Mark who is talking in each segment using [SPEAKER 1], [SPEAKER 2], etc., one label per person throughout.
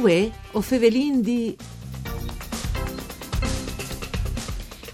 [SPEAKER 1] Uè, o fevelin di...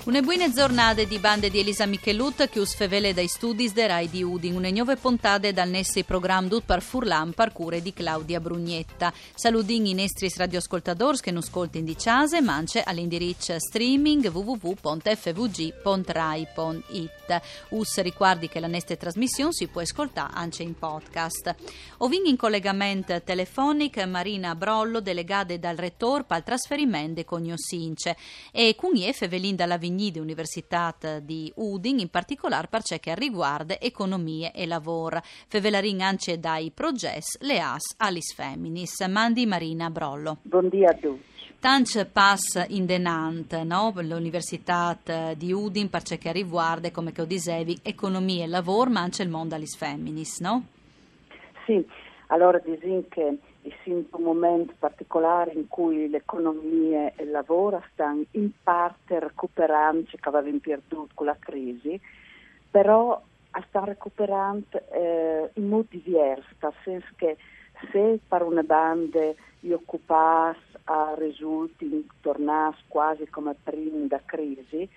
[SPEAKER 2] Une buone giornate di bande di Elisa Michelut che us fevele dai studi de Rai di Udin, une nuove puntate dal Nessi programma Dut par Furlan par cure di Claudia Brugnetta. Saludin i nostri radioascoltatori che non ascoltano di Ciase, mance all'indirizzo streaming www.fvg.rai.it. Us ricordi che la nostra trasmissione si può ascoltare anche in podcast. Ovin in collegamento telefonico Marina Brollo, delegata dal rettore il trasferimento con Iosince e con ie fevelin dalla Vigna di Università di Udin, in particolare per ciò che riguarda economie e lavoro. Fevelarin anche dai progetti le as Alice Feminis. Mandi Marina Brollo.
[SPEAKER 3] Buongiorno a tutti.
[SPEAKER 2] Tanc pass in denant, no? l'Università di Udin per ciò che riguarda, come che ho dicevi, economia e lavoro, ma anche il mondo Alice Feminis, no?
[SPEAKER 3] Sì, allora disin che in un momento particolare in cui l'economia e il lavoro stanno in parte recuperando ciò che avevano perduto con la crisi, però stanno recuperando eh, in modo diverso, nel senso che se per una banda gli occupati a risulti tornati quasi come prima da crisi,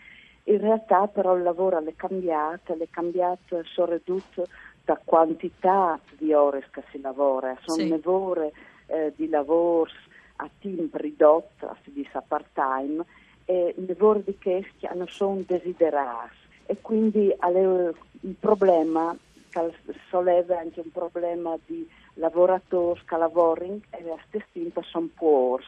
[SPEAKER 3] in realtà però il lavoro è cambiato, è cambiato, sono da quantità di ore che si lavora, sono sì. ore eh, di lavoro a team ridotto, si dice part-time, e lavori di questi non sono desiderati e quindi il problema che solleva anche un problema di lavoratori che lavorano e a stessi sono poor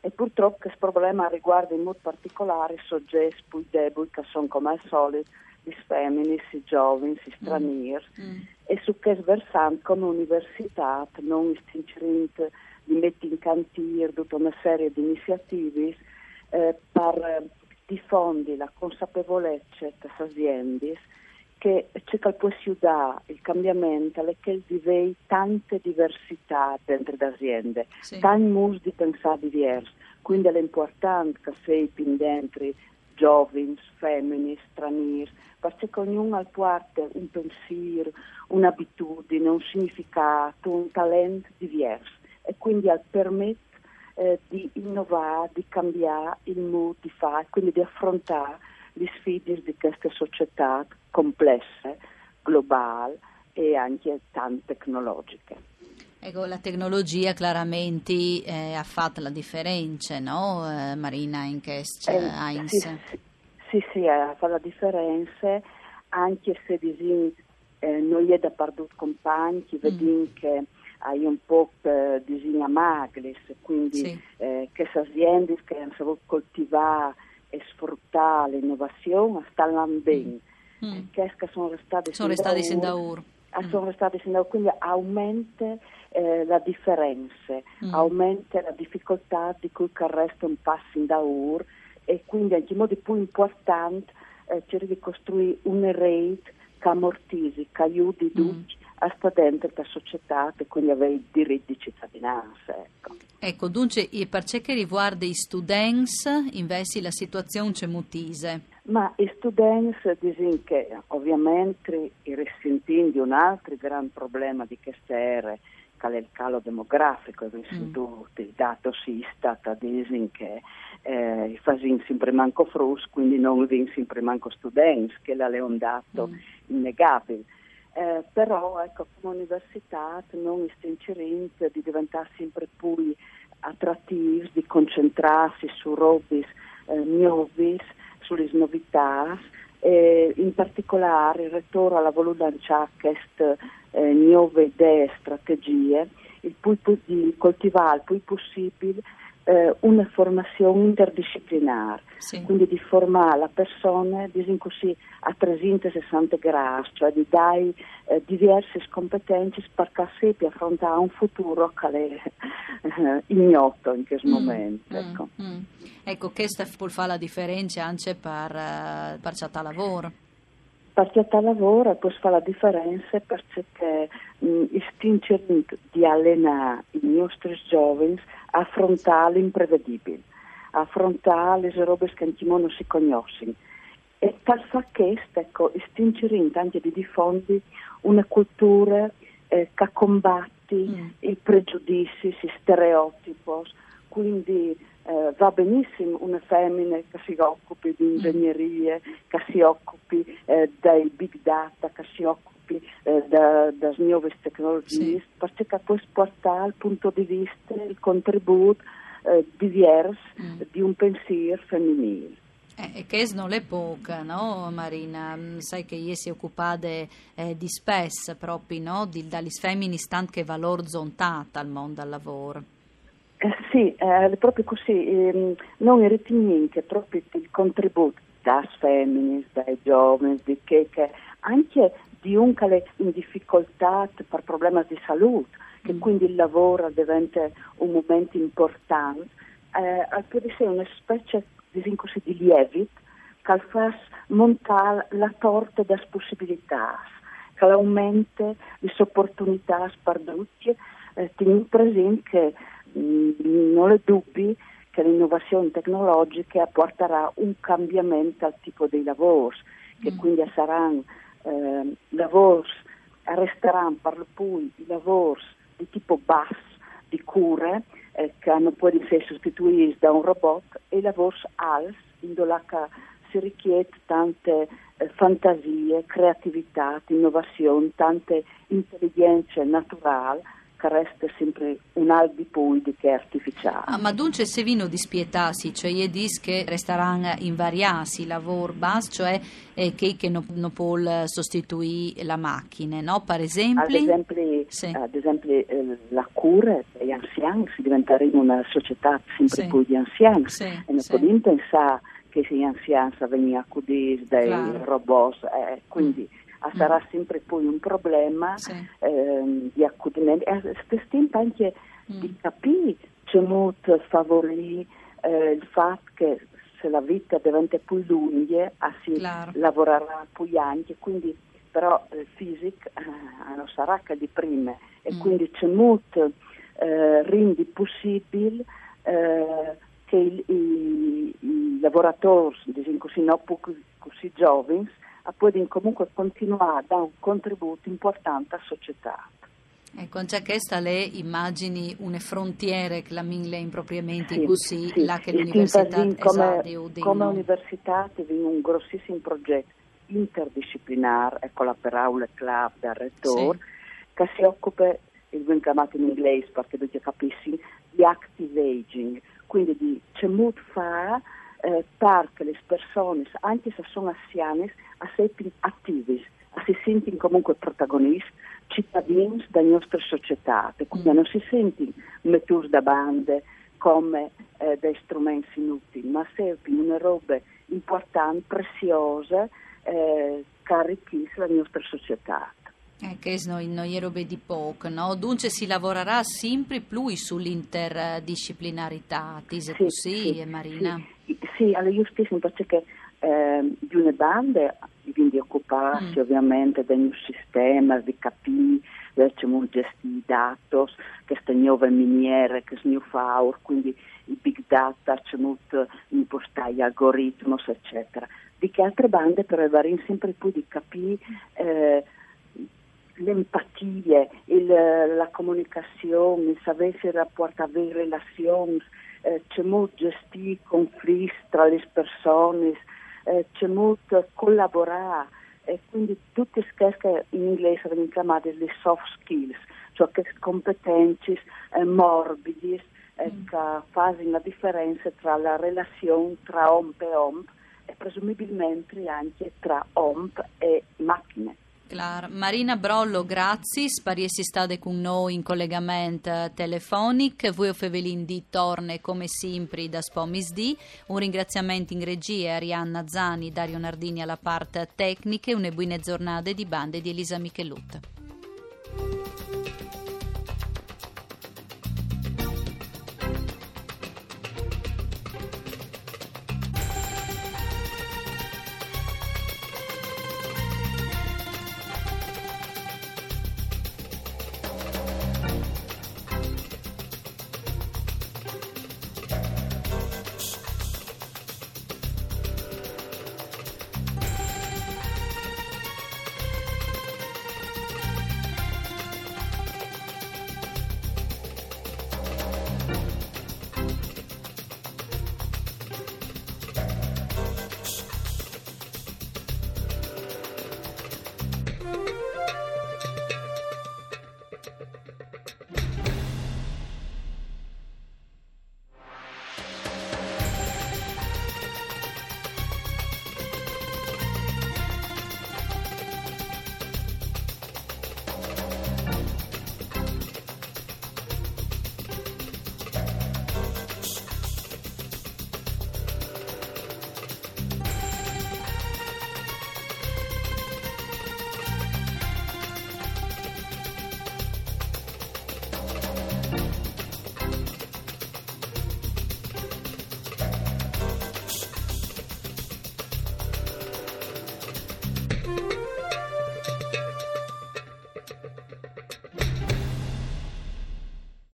[SPEAKER 3] e purtroppo questo problema riguarda in modo particolare i soggetti più deboli che sono come al solito gli femmini, i giovani, i stranieri mm. mm. e su questo versante come università non istinceremo di mettere in cantiere tutta una serie di iniziative eh, per diffondere la consapevolezza delle aziende che c'è che può aiutare il cambiamento è che vive tante diversità dentro le aziende, sì. tanti modi di pensare diversi, quindi è importante che sei dentro giovani, femmine, stranieri, perché ognuno ha parte un pensiero, un'abitudine, un significato, un talento diverso e quindi permette eh, di innovare, di cambiare il modo di fare, quindi di affrontare le sfide di queste società complesse, globali e anche tan tecnologiche.
[SPEAKER 2] Ecco, la tecnologia chiaramente eh, ha fatto la differenza, no? Eh, Marina in questo eh,
[SPEAKER 3] sì, sì, sì, sì, ha fatto la differenza, anche se disin, eh, non è da perdere compagni, mm. vediamo che hai un po' eh, disegna maglis, quindi sì. eh, queste aziende che hanno saputo coltivare e sfruttare l'innovazione stanno bene. Mm. Mm. Che sono restate
[SPEAKER 2] sono restate sin da ora.
[SPEAKER 3] Ah, sono restate sin da quindi aumenta eh, la differenza, mm. aumenta la difficoltà di cui resta un passo in da ora e quindi anche in modo più importante eh, cerca di costruire una rete che ammortizzi, che aiuti mm. tutti a stare dentro la società e quindi avere i diritti di cittadinanza. Ecco.
[SPEAKER 2] Ecco, dunque, per ciò che riguarda i studenti, invece la situazione c'è mutise.
[SPEAKER 3] Ma i studenti dicono che ovviamente i risentiti di un altro grande problema di queste ere, che è il calo demografico, il mm. il dato Istat dicono che eh, fanno sempre manco frus, quindi non vengono sempre manco studenti, che è un dato mm. innegabile. Eh, però ecco, come università non stiamo di diventare sempre più attrattivi, di concentrarsi su robe eh, nuove, sulle novità e in particolare il ha voluto lanciare queste eh, nuove idee e strategie il più, di coltivare il più possibile eh, una formazione interdisciplinare, sì. quindi di formare la persona diciamo così, a 360 gradi, cioè di dare eh, diverse competenze perché si affrontare un futuro che è eh, ignoto in questo mm, momento.
[SPEAKER 2] Mm, ecco. Mm. ecco, questa può fare la differenza anche per, uh, per certo lavoro
[SPEAKER 3] partita lavoro può fare la differenza perché mh, istingeremo di allenare i nostri giovani a affrontare l'imprevedibile, a affrontare le robe che non si conoscono. E per fare questo, ecco, istingeremo anche di diffondere una cultura eh, che combatti mm. i pregiudizi, i stereotipi, quindi eh, va benissimo una femmina che si occupi di ingegnerie, che si occupi eh, dei big data, che si occupi eh, da, nuove tecnologie, sì. perché può portare il punto di vista, il contributo eh, diverso mm. di un pensiero femminile.
[SPEAKER 2] Eh, che non è poca, no Marina? Mm, sai che io si occupate eh, di spes proprio, no? Di, dalle femmine che valor zontata al mondo al lavoro.
[SPEAKER 3] Eh, sì, è proprio così. Eh, non che proprio il contributo dalle femmine, dai giovani, di che, che anche di un che in difficoltà per problemi di salute, che mm. quindi il lavoro diventa un momento importante, eh, può essere una specie dizem così, di lievit, che fa montare la torta delle possibilità, che aumenta le opportunità perdute, eh, tenendo presente che non è dubbio che l'innovazione tecnologica porterà un cambiamento al tipo di lavori, che mm. quindi saranno eh, lavori, resteranno per cui i lavori di tipo basso, di cure, eh, che non può essere sostituiti da un robot e lavori ALS, in cui si richiede tante eh, fantasie, creatività, innovazione, tante intelligenze naturali che resta sempre un al di poi che è artificiale.
[SPEAKER 2] Ah, ma dunque se vino di spietasi, cioè gli dis che resteranno invariati lavori bas, cioè eh, che, che non, non può sostituire la macchina, no? Per esempio? Ad
[SPEAKER 3] esempio, sì. ad esempio eh, la cura degli anziani, si diventeremo una società sempre sì. più di anziani sì. e non sì. possiamo pensare che gli anziani vengono accuditi dai claro. robot, eh, quindi mm sarà mm. sempre poi un problema sì. eh, di accudimento e tempo anche mm. di capire c'è molto favorire eh, il fatto che se la vita diventa più lunga si claro. lavorerà più anche quindi però il fisico eh, non sarà che di prima e mm. quindi c'è molto eh, rendi possibile eh, che i, i, i lavoratori diciamo così, non così giovani può comunque continuare a dare un contributo importante alla società.
[SPEAKER 2] Ecco, già questa le immagini une frontiere che la mille impropriamente sì, così, sì, là che l'università
[SPEAKER 3] come, come università abbiamo un grossissimo progetto interdisciplinare, ecco la parola club del rettore, sì. che si occupa, il ben chiamato in inglese perché dovete capire, di active aging, quindi di c'è molto fare eh, perché le persone, anche se sono anziane, siano attive, si sentono comunque protagonisti, cittadini della nostra società, quindi mm. non si sentono metturi da bande come eh, dei strumenti inutili, ma servono una roba importante, preziosa, eh, che arricchisce la nostra società.
[SPEAKER 2] Eh, che noi, noi robe di poco, no? Dunque si lavorerà sempre più sull'interdisciplinarità, tise sì, così, sì, Marina?
[SPEAKER 3] Sì, sì alla giustizia perché eh, di una banda quindi occuparsi mm. ovviamente del sistema di capire come gestire i dati, queste nuove miniere che si fanno, quindi i big data, come impostare gli algoritmi, eccetera. Di che altre bande però varano sempre più di capire eh, l'empatia, il, la comunicazione, il sapere se rapportare relazioni, eh, c'è molto gestire i conflitti tra le persone, eh, c'è molto collaborare e quindi tutte queste che in inglese vengono chiamate le soft skills, cioè che competenze eh, morbidi eh, mm. che fanno la differenza tra la relazione tra OMP e OMP e presumibilmente anche tra OMP e macchine.
[SPEAKER 2] Clar. Marina Brollo, grazie. Spariesi state con noi in collegamento telefonico. Voi Fevelin di torne come sempre da Spomis D. Un ringraziamento in regia a Arianna Zani, Dario Nardini alla parte tecnica e una buona giornata di bande di Elisa Michelutta.